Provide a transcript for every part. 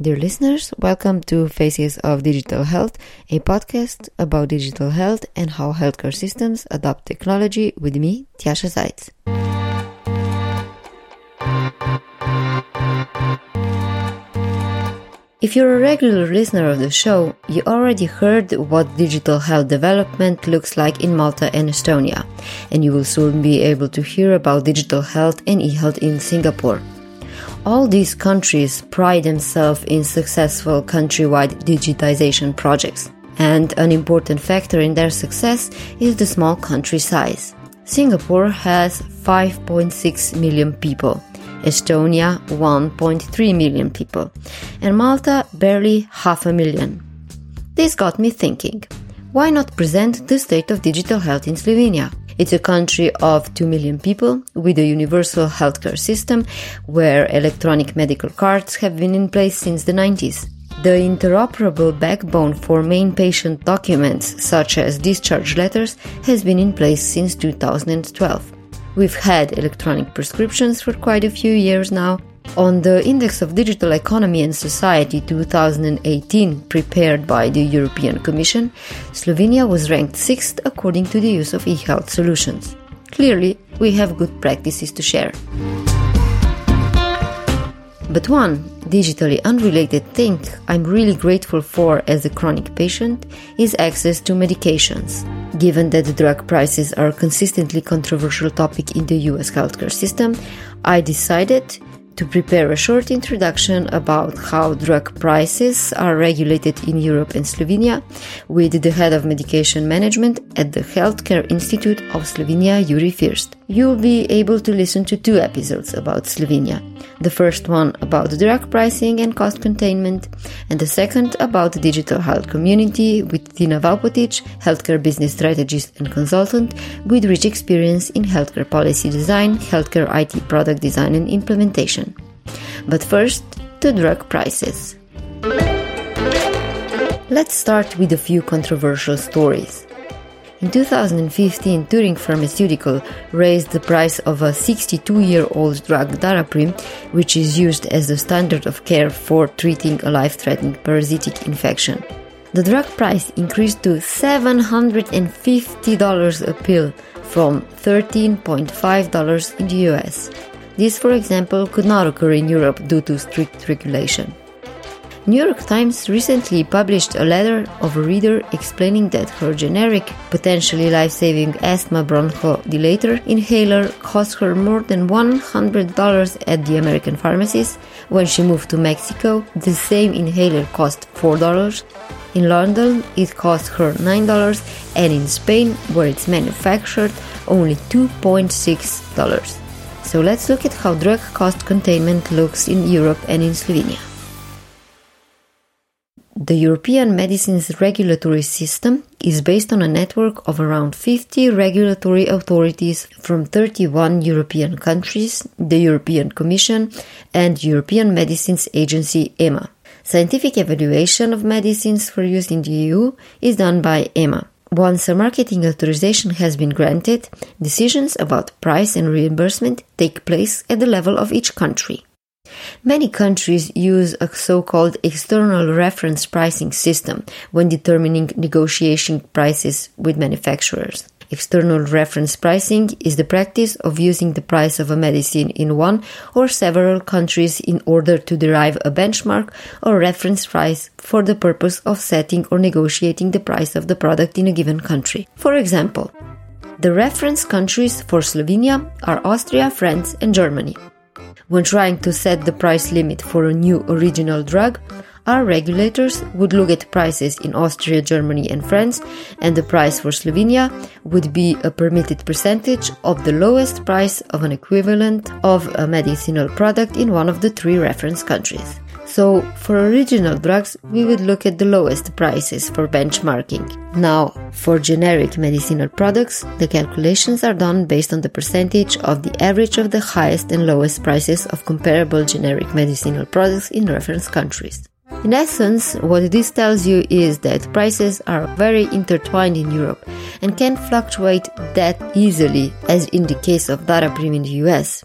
Dear listeners, welcome to Faces of Digital Health, a podcast about digital health and how healthcare systems adopt technology with me, Tjasa Zajc. If you're a regular listener of the show, you already heard what digital health development looks like in Malta and Estonia, and you will soon be able to hear about digital health and e-health in Singapore. All these countries pride themselves in successful countrywide digitization projects, and an important factor in their success is the small country size. Singapore has 5.6 million people Estonia 1.3 million people, and Malta barely half a million. This got me thinking why not present the state of digital health in Slovenia? It's a country of 2 million people with a universal healthcare system where electronic medical cards have been in place since the 90s. The interoperable backbone for main patient documents, such as discharge letters, has been in place since 2012. We've had electronic prescriptions for quite a few years now. On the Index of Digital Economy and Society 2018, prepared by the European Commission, Slovenia was ranked sixth according to the use of e health solutions. Clearly, we have good practices to share. But one digitally unrelated thing I'm really grateful for as a chronic patient is access to medications. Given that drug prices are a consistently controversial topic in the US healthcare system, I decided to prepare a short introduction about how drug prices are regulated in Europe and Slovenia with the head of medication management at the Healthcare Institute of Slovenia, Jurij Fürst. You'll be able to listen to two episodes about Slovenia. The first one about drug pricing and cost containment, and the second about the digital health community with Tina Valpotic, healthcare business strategist and consultant with rich experience in healthcare policy design, healthcare IT product design and implementation. But first, to drug prices. Let's start with a few controversial stories. In 2015, Turing Pharmaceutical raised the price of a 62 year old drug Daraprim, which is used as the standard of care for treating a life threatening parasitic infection. The drug price increased to $750 a pill from $13.5 in the US. This, for example, could not occur in Europe due to strict regulation. New York Times recently published a letter of a reader explaining that her generic, potentially life-saving asthma bronchodilator inhaler cost her more than $100 at the American pharmacies. When she moved to Mexico, the same inhaler cost $4. In London, it cost her $9, and in Spain, where it's manufactured, only $2.6. So let's look at how drug cost containment looks in Europe and in Slovenia. The European medicines regulatory system is based on a network of around 50 regulatory authorities from 31 European countries, the European Commission, and European Medicines Agency EMA. Scientific evaluation of medicines for use in the EU is done by EMA. Once a marketing authorization has been granted, decisions about price and reimbursement take place at the level of each country. Many countries use a so-called external reference pricing system when determining negotiation prices with manufacturers. External reference pricing is the practice of using the price of a medicine in one or several countries in order to derive a benchmark or reference price for the purpose of setting or negotiating the price of the product in a given country. For example, the reference countries for Slovenia are Austria, France, and Germany. When trying to set the price limit for a new original drug, our regulators would look at prices in Austria, Germany, and France, and the price for Slovenia would be a permitted percentage of the lowest price of an equivalent of a medicinal product in one of the three reference countries. So, for original drugs, we would look at the lowest prices for benchmarking. Now, for generic medicinal products, the calculations are done based on the percentage of the average of the highest and lowest prices of comparable generic medicinal products in reference countries. In essence, what this tells you is that prices are very intertwined in Europe and can fluctuate that easily as in the case of Daraprim in the US.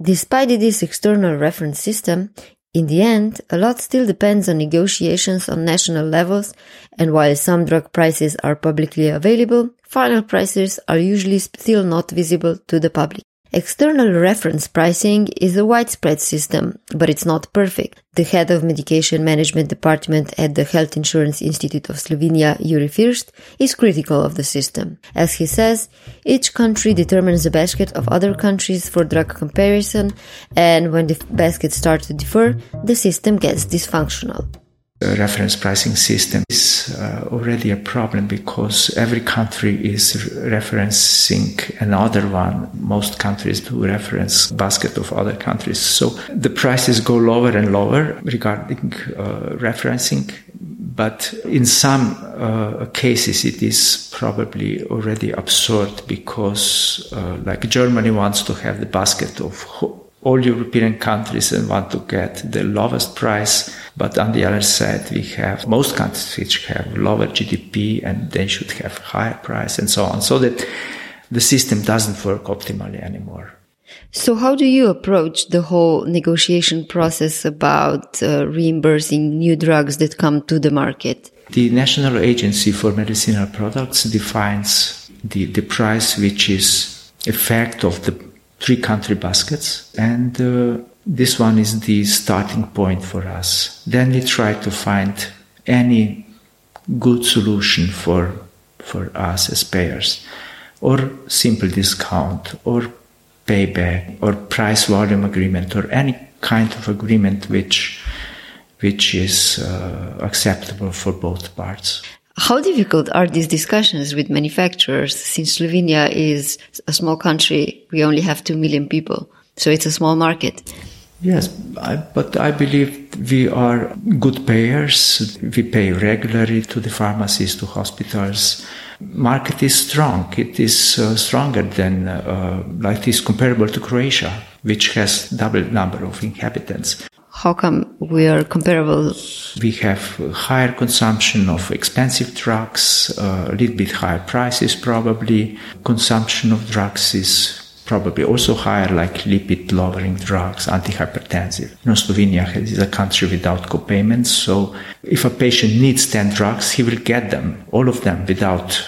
Despite this external reference system, In the end, a lot still depends on negotiations on national levels, and while some drug prices are publicly available, final prices are usually still not visible to the public. External reference pricing is a widespread system, but it's not perfect. The head of medication management department at the Health Insurance Institute of Slovenia, Jurij Fürst, is critical of the system. As he says, each country determines a basket of other countries for drug comparison, and when the baskets start to differ, the system gets dysfunctional reference pricing system is uh, already a problem because every country is referencing another one. Most countries do reference basket of other countries. So the prices go lower and lower regarding uh, referencing. But in some uh, cases, it is probably already absurd because, uh, like Germany wants to have the basket of all European countries and want to get the lowest price. But on the other side, we have most countries which have lower GDP and they should have higher price and so on. So that the system doesn't work optimally anymore. So, how do you approach the whole negotiation process about uh, reimbursing new drugs that come to the market? The National Agency for Medicinal Products defines the, the price which is effect of the three country baskets and uh, this one is the starting point for us. Then we try to find any good solution for for us as payers, or simple discount, or payback, or price volume agreement, or any kind of agreement which which is uh, acceptable for both parts. How difficult are these discussions with manufacturers since Slovenia is a small country? We only have 2 million people, so it's a small market. Yes, I, but I believe we are good payers. We pay regularly to the pharmacies, to hospitals. Market is strong. It is uh, stronger than, uh, like it is comparable to Croatia, which has double number of inhabitants. How come we are comparable? We have higher consumption of expensive drugs, uh, a little bit higher prices probably. Consumption of drugs is probably also higher, like lipid lowering drugs, antihypertensive. You know, Slovenia is a country without co-payments, so if a patient needs 10 drugs, he will get them, all of them, without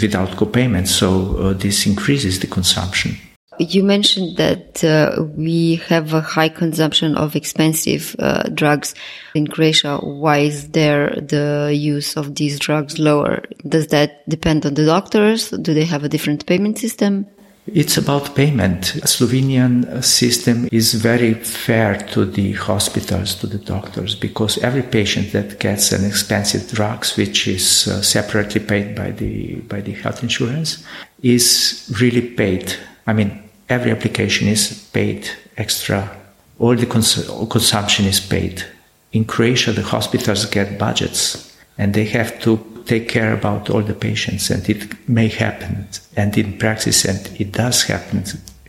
without co-payments. So uh, this increases the consumption. You mentioned that uh, we have a high consumption of expensive uh, drugs in Croatia. Why is there the use of these drugs lower? Does that depend on the doctors? Do they have a different payment system? It's about payment. Slovenian system is very fair to the hospitals, to the doctors, because every patient that gets an expensive drugs, which is uh, separately paid by the by the health insurance, is really paid. I mean, every application is paid extra. All the cons- all consumption is paid. In Croatia, the hospitals get budgets and they have to take care about all the patients and it may happen and in practice and it does happen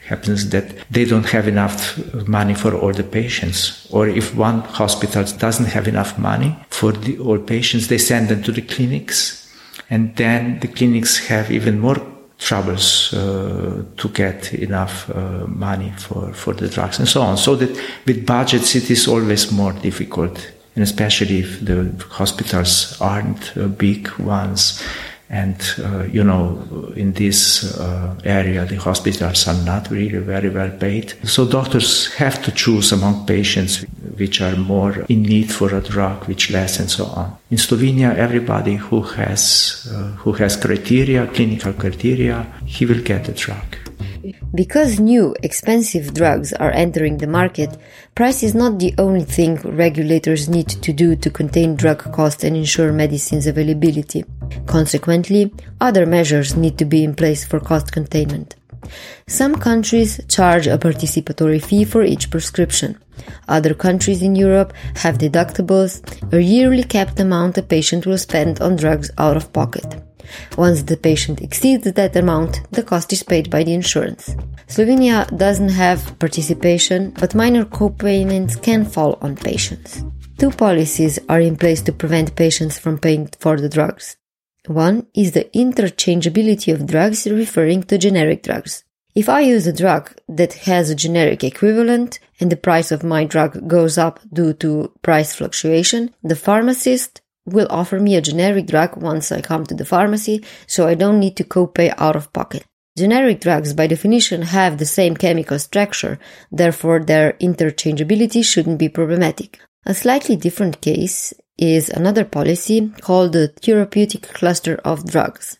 happens that they don't have enough money for all the patients or if one hospital doesn't have enough money for the, all patients they send them to the clinics and then the clinics have even more troubles uh, to get enough uh, money for, for the drugs and so on. So that with budgets it is always more difficult, and especially if the hospitals aren't uh, big ones and, uh, you know, in this uh, area, the hospitals are not really very well paid. So doctors have to choose among patients which are more in need for a drug, which less, and so on. In Slovenia, everybody who has, uh, who has criteria, clinical criteria, he will get the drug. Because new, expensive drugs are entering the market, price is not the only thing regulators need to do to contain drug costs and ensure medicines availability. Consequently, other measures need to be in place for cost containment. Some countries charge a participatory fee for each prescription. Other countries in Europe have deductibles, a yearly capped amount a patient will spend on drugs out of pocket. Once the patient exceeds that amount, the cost is paid by the insurance. Slovenia doesn't have participation, but minor co-payments can fall on patients. Two policies are in place to prevent patients from paying for the drugs. One is the interchangeability of drugs referring to generic drugs. If I use a drug that has a generic equivalent and the price of my drug goes up due to price fluctuation, the pharmacist will offer me a generic drug once I come to the pharmacy, so I don't need to copay out of pocket. Generic drugs by definition have the same chemical structure, therefore their interchangeability shouldn't be problematic. A slightly different case is another policy called the therapeutic cluster of drugs.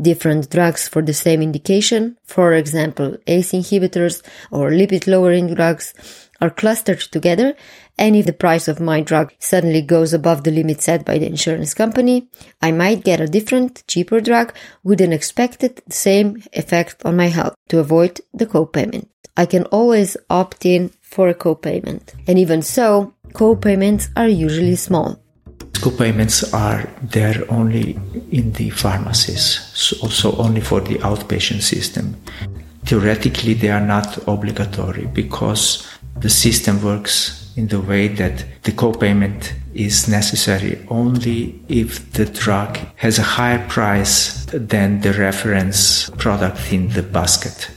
Different drugs for the same indication, for example, ACE inhibitors or lipid lowering drugs, are clustered together and if the price of my drug suddenly goes above the limit set by the insurance company, I might get a different, cheaper drug with an expected same effect on my health to avoid the copayment. I can always opt in for a copayment. And even so, copayments are usually small. Co-payments are there only in the pharmacies, so also only for the outpatient system. Theoretically, they are not obligatory because the system works in the way that the co-payment is necessary only if the drug has a higher price than the reference product in the basket.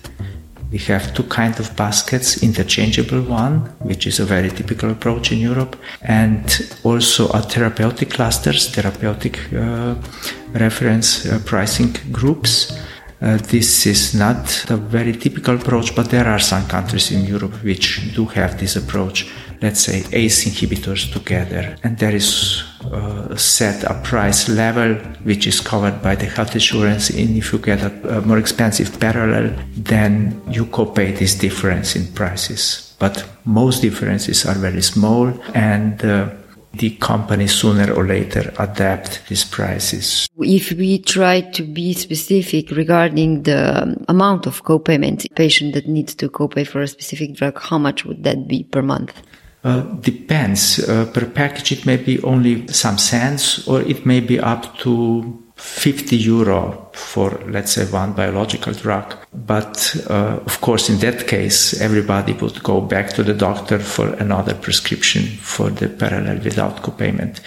We have two kinds of baskets, interchangeable one, which is a very typical approach in Europe, and also a therapeutic clusters, therapeutic uh, reference uh, pricing groups. Uh, this is not a very typical approach, but there are some countries in Europe which do have this approach let's say ACE inhibitors together and there is uh, set a price level which is covered by the health insurance and if you get a, a more expensive parallel then you copay this difference in prices but most differences are very small and uh, the company sooner or later adapt these prices. If we try to be specific regarding the amount of copayment patient that needs to copay for a specific drug, how much would that be per month? Uh, depends. Uh, per package, it may be only some cents, or it may be up to 50 euro for, let's say, one biological drug. But uh, of course, in that case, everybody would go back to the doctor for another prescription for the parallel without copayment.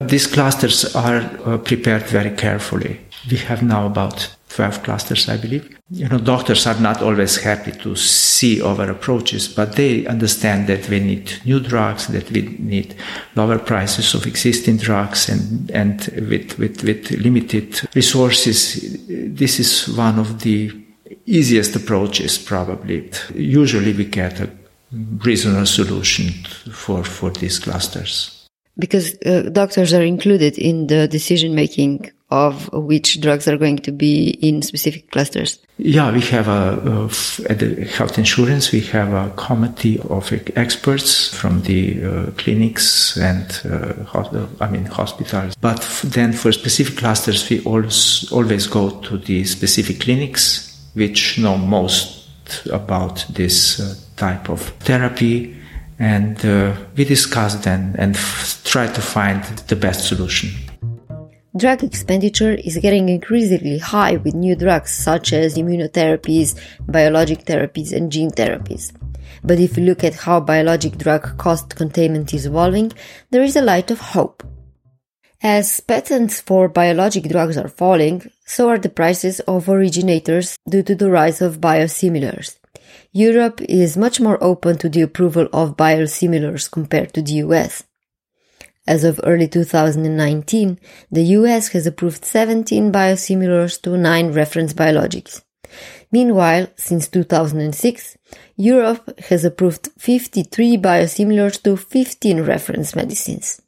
These clusters are uh, prepared very carefully. We have now about 12 clusters, I believe. You know, doctors are not always happy to see our approaches, but they understand that we need new drugs, that we need lower prices of existing drugs, and, and with, with, with limited resources, this is one of the easiest approaches, probably. Usually we get a reasonable solution for, for these clusters. Because uh, doctors are included in the decision making of which drugs are going to be in specific clusters? Yeah, we have a, at the health insurance, we have a committee of experts from the uh, clinics and, uh, I mean, hospitals. But then for specific clusters, we always, always go to the specific clinics, which know most about this uh, type of therapy. And uh, we discuss then and try to find the best solution. Drug expenditure is getting increasingly high with new drugs such as immunotherapies, biologic therapies, and gene therapies. But if you look at how biologic drug cost containment is evolving, there is a light of hope. As patents for biologic drugs are falling, so are the prices of originators due to the rise of biosimilars. Europe is much more open to the approval of biosimilars compared to the US. As of early 2019, the US has approved 17 biosimilars to 9 reference biologics. Meanwhile, since 2006, Europe has approved 53 biosimilars to 15 reference medicines.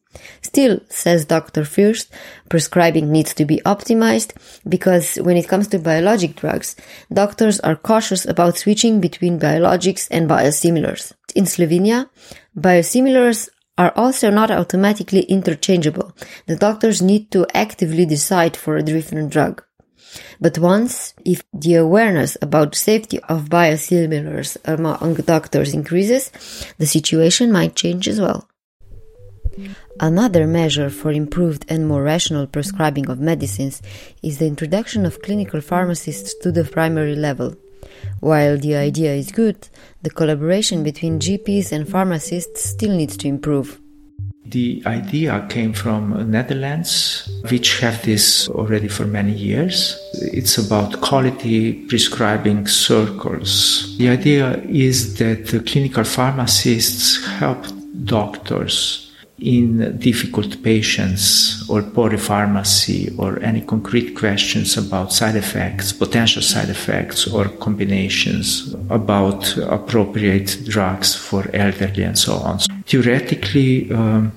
Still, says Dr. Fürst, prescribing needs to be optimized because when it comes to biologic drugs, doctors are cautious about switching between biologics and biosimilars. In Slovenia, biosimilars are also not automatically interchangeable. The doctors need to actively decide for a different drug. But once, if the awareness about safety of biosimilars among doctors increases, the situation might change as well. Another measure for improved and more rational prescribing of medicines is the introduction of clinical pharmacists to the primary level. While the idea is good, the collaboration between GPs and pharmacists still needs to improve. The idea came from Netherlands, which have this already for many years. It's about quality prescribing circles. The idea is that the clinical pharmacists help doctors in difficult patients or polypharmacy or any concrete questions about side effects, potential side effects or combinations about appropriate drugs for elderly and so on. Theoretically, um,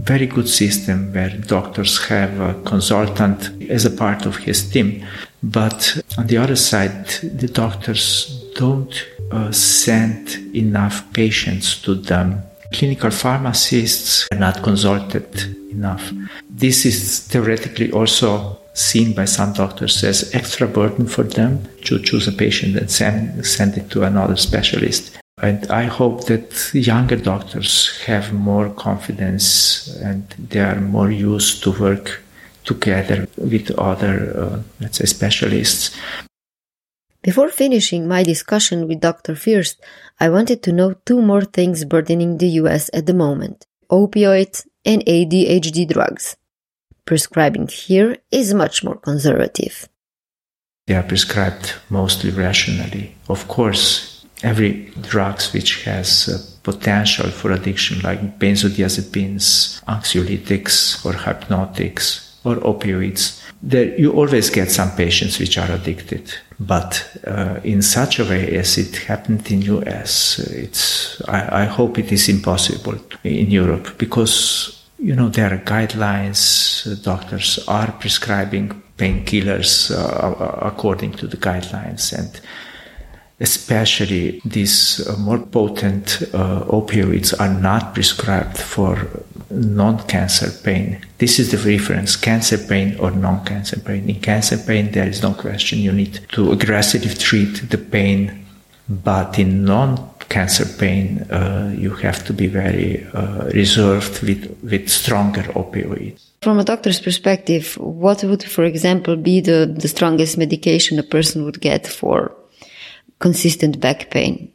very good system where doctors have a consultant as a part of his team. But on the other side, the doctors don't uh, send enough patients to them clinical pharmacists are not consulted enough. This is theoretically also seen by some doctors as extra burden for them to choose a patient and send, send it to another specialist. And I hope that younger doctors have more confidence and they are more used to work together with other, uh, let's say, specialists. Before finishing my discussion with Dr. Fürst, I wanted to know two more things burdening the US at the moment opioids and ADHD drugs. Prescribing here is much more conservative. They are prescribed mostly rationally. Of course, every drug which has uh, potential for addiction, like benzodiazepines, anxiolytics, or hypnotics, or opioids, there you always get some patients which are addicted but uh, in such a way as it happened in us it's I, I, hope it is impossible in europe because you know there are guidelines doctors are prescribing painkillers uh, according to the guidelines and especially these uh, more potent uh, opioids are not prescribed for non-cancer pain. This is the reference, cancer pain or non-cancer pain. In cancer pain, there is no question. You need to aggressively treat the pain, but in non-cancer pain, uh, you have to be very uh, reserved with, with stronger opioids. From a doctor's perspective, what would, for example, be the, the strongest medication a person would get for consistent back pain?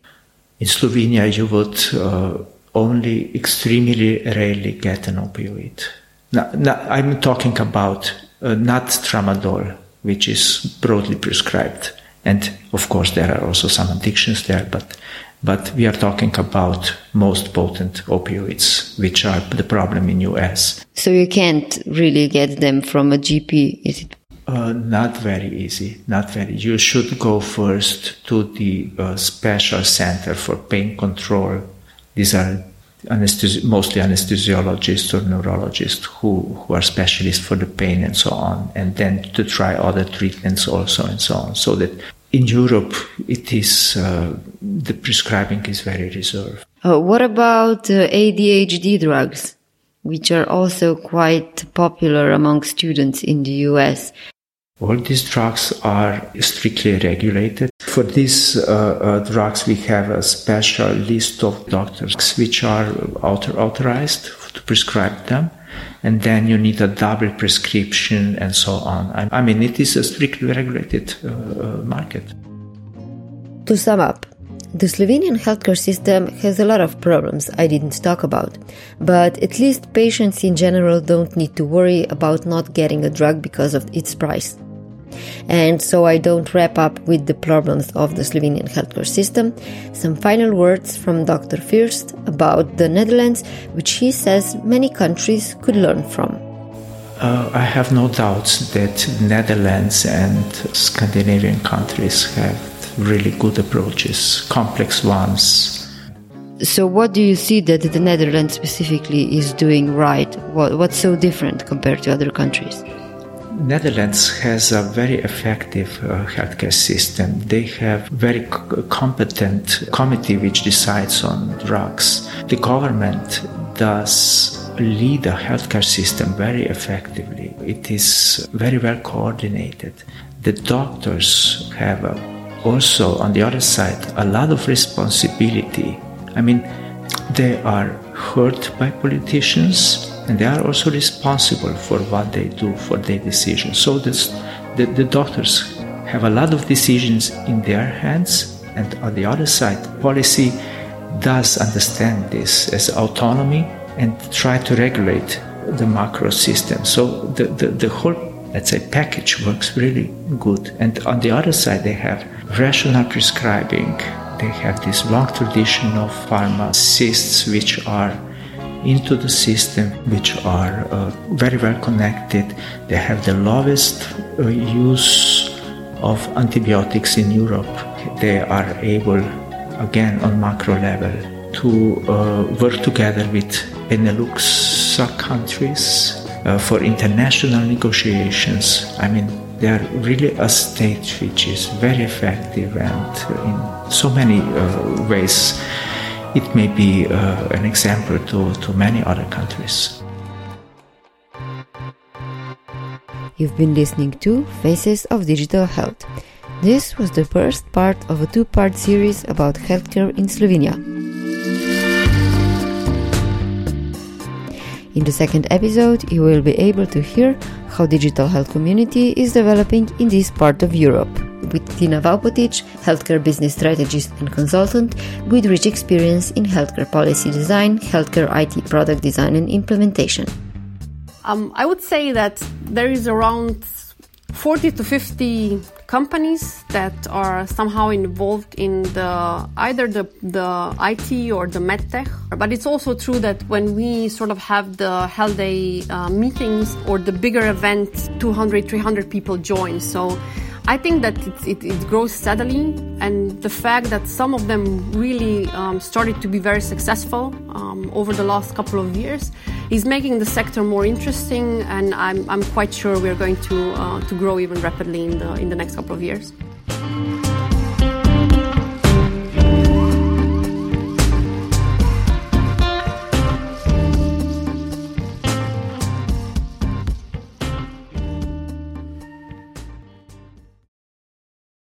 In Slovenia, you would uh, only extremely rarely get an opioid. Now, now I'm talking about uh, not tramadol, which is broadly prescribed. And of course, there are also some addictions there, but, but we are talking about most potent opioids, which are the problem in US. So you can't really get them from a GP, is it? Uh, not very easy, not very. You should go first to the uh, special center for pain control these are anesthesi- mostly anesthesiologists or neurologists who, who are specialists for the pain and so on, and then to try other treatments also and so on. So that in Europe, it is uh, the prescribing is very reserved. Uh, what about uh, ADHD drugs, which are also quite popular among students in the US? All these drugs are strictly regulated. For these uh, uh, drugs, we have a special list of doctors which are author- authorized to prescribe them. And then you need a double prescription and so on. I, mean, it is a strictly regulated uh, uh market. To sum up, the Slovenian healthcare system has a lot of problems I didn't talk about, but at least patients in general don't need to worry about not getting a drug because of its price. And so I don't wrap up with the problems of the Slovenian healthcare system. Some final words from Dr. Fürst about the Netherlands, which he says many countries could learn from. Uh, I have no doubts that Netherlands and Scandinavian countries have really good approaches, complex ones. So, what do you see that the Netherlands specifically is doing right? What, what's so different compared to other countries? Netherlands has a very effective uh, healthcare system. They have very c- competent committee which decides on drugs. The government does lead a healthcare system very effectively. It is very well coordinated. The doctors have also on the other side a lot of responsibility. I mean, they are hurt by politicians and they are also responsible for what they do, for their decisions. So this, the, the doctors have a lot of decisions in their hands, and on the other side, policy does understand this as autonomy and try to regulate the macro system. So the, the, the whole, let's say, package works really good. And on the other side, they have rational prescribing. They have this long tradition of pharmacists which are into the system, which are uh, very well connected. They have the lowest uh, use of antibiotics in Europe. They are able, again, on macro level, to uh, work together with Benelux countries uh, for international negotiations. I mean, they are really a state which is very effective and in so many uh, ways it may be uh, an example to, to many other countries. You've been listening to Faces of Digital Health. This was the first part of a two part series about healthcare in Slovenia. In the second episode, you will be able to hear how digital health community is developing in this part of Europe with Tina Valpotic, healthcare business strategist and consultant with rich experience in healthcare policy design, healthcare IT product design and implementation. Um, I would say that there is around 40 to 50 companies that are somehow involved in the either the, the IT or the medtech. But it's also true that when we sort of have the health day uh, meetings or the bigger events, 200, 300 people join. So I think that it, it, it, grows steadily, and the fact that some of them really um, started to be very successful um, over the last couple of years is making the sector more interesting, and I'm, I'm quite sure we're going to, uh, to grow even rapidly in the, in the next couple of years.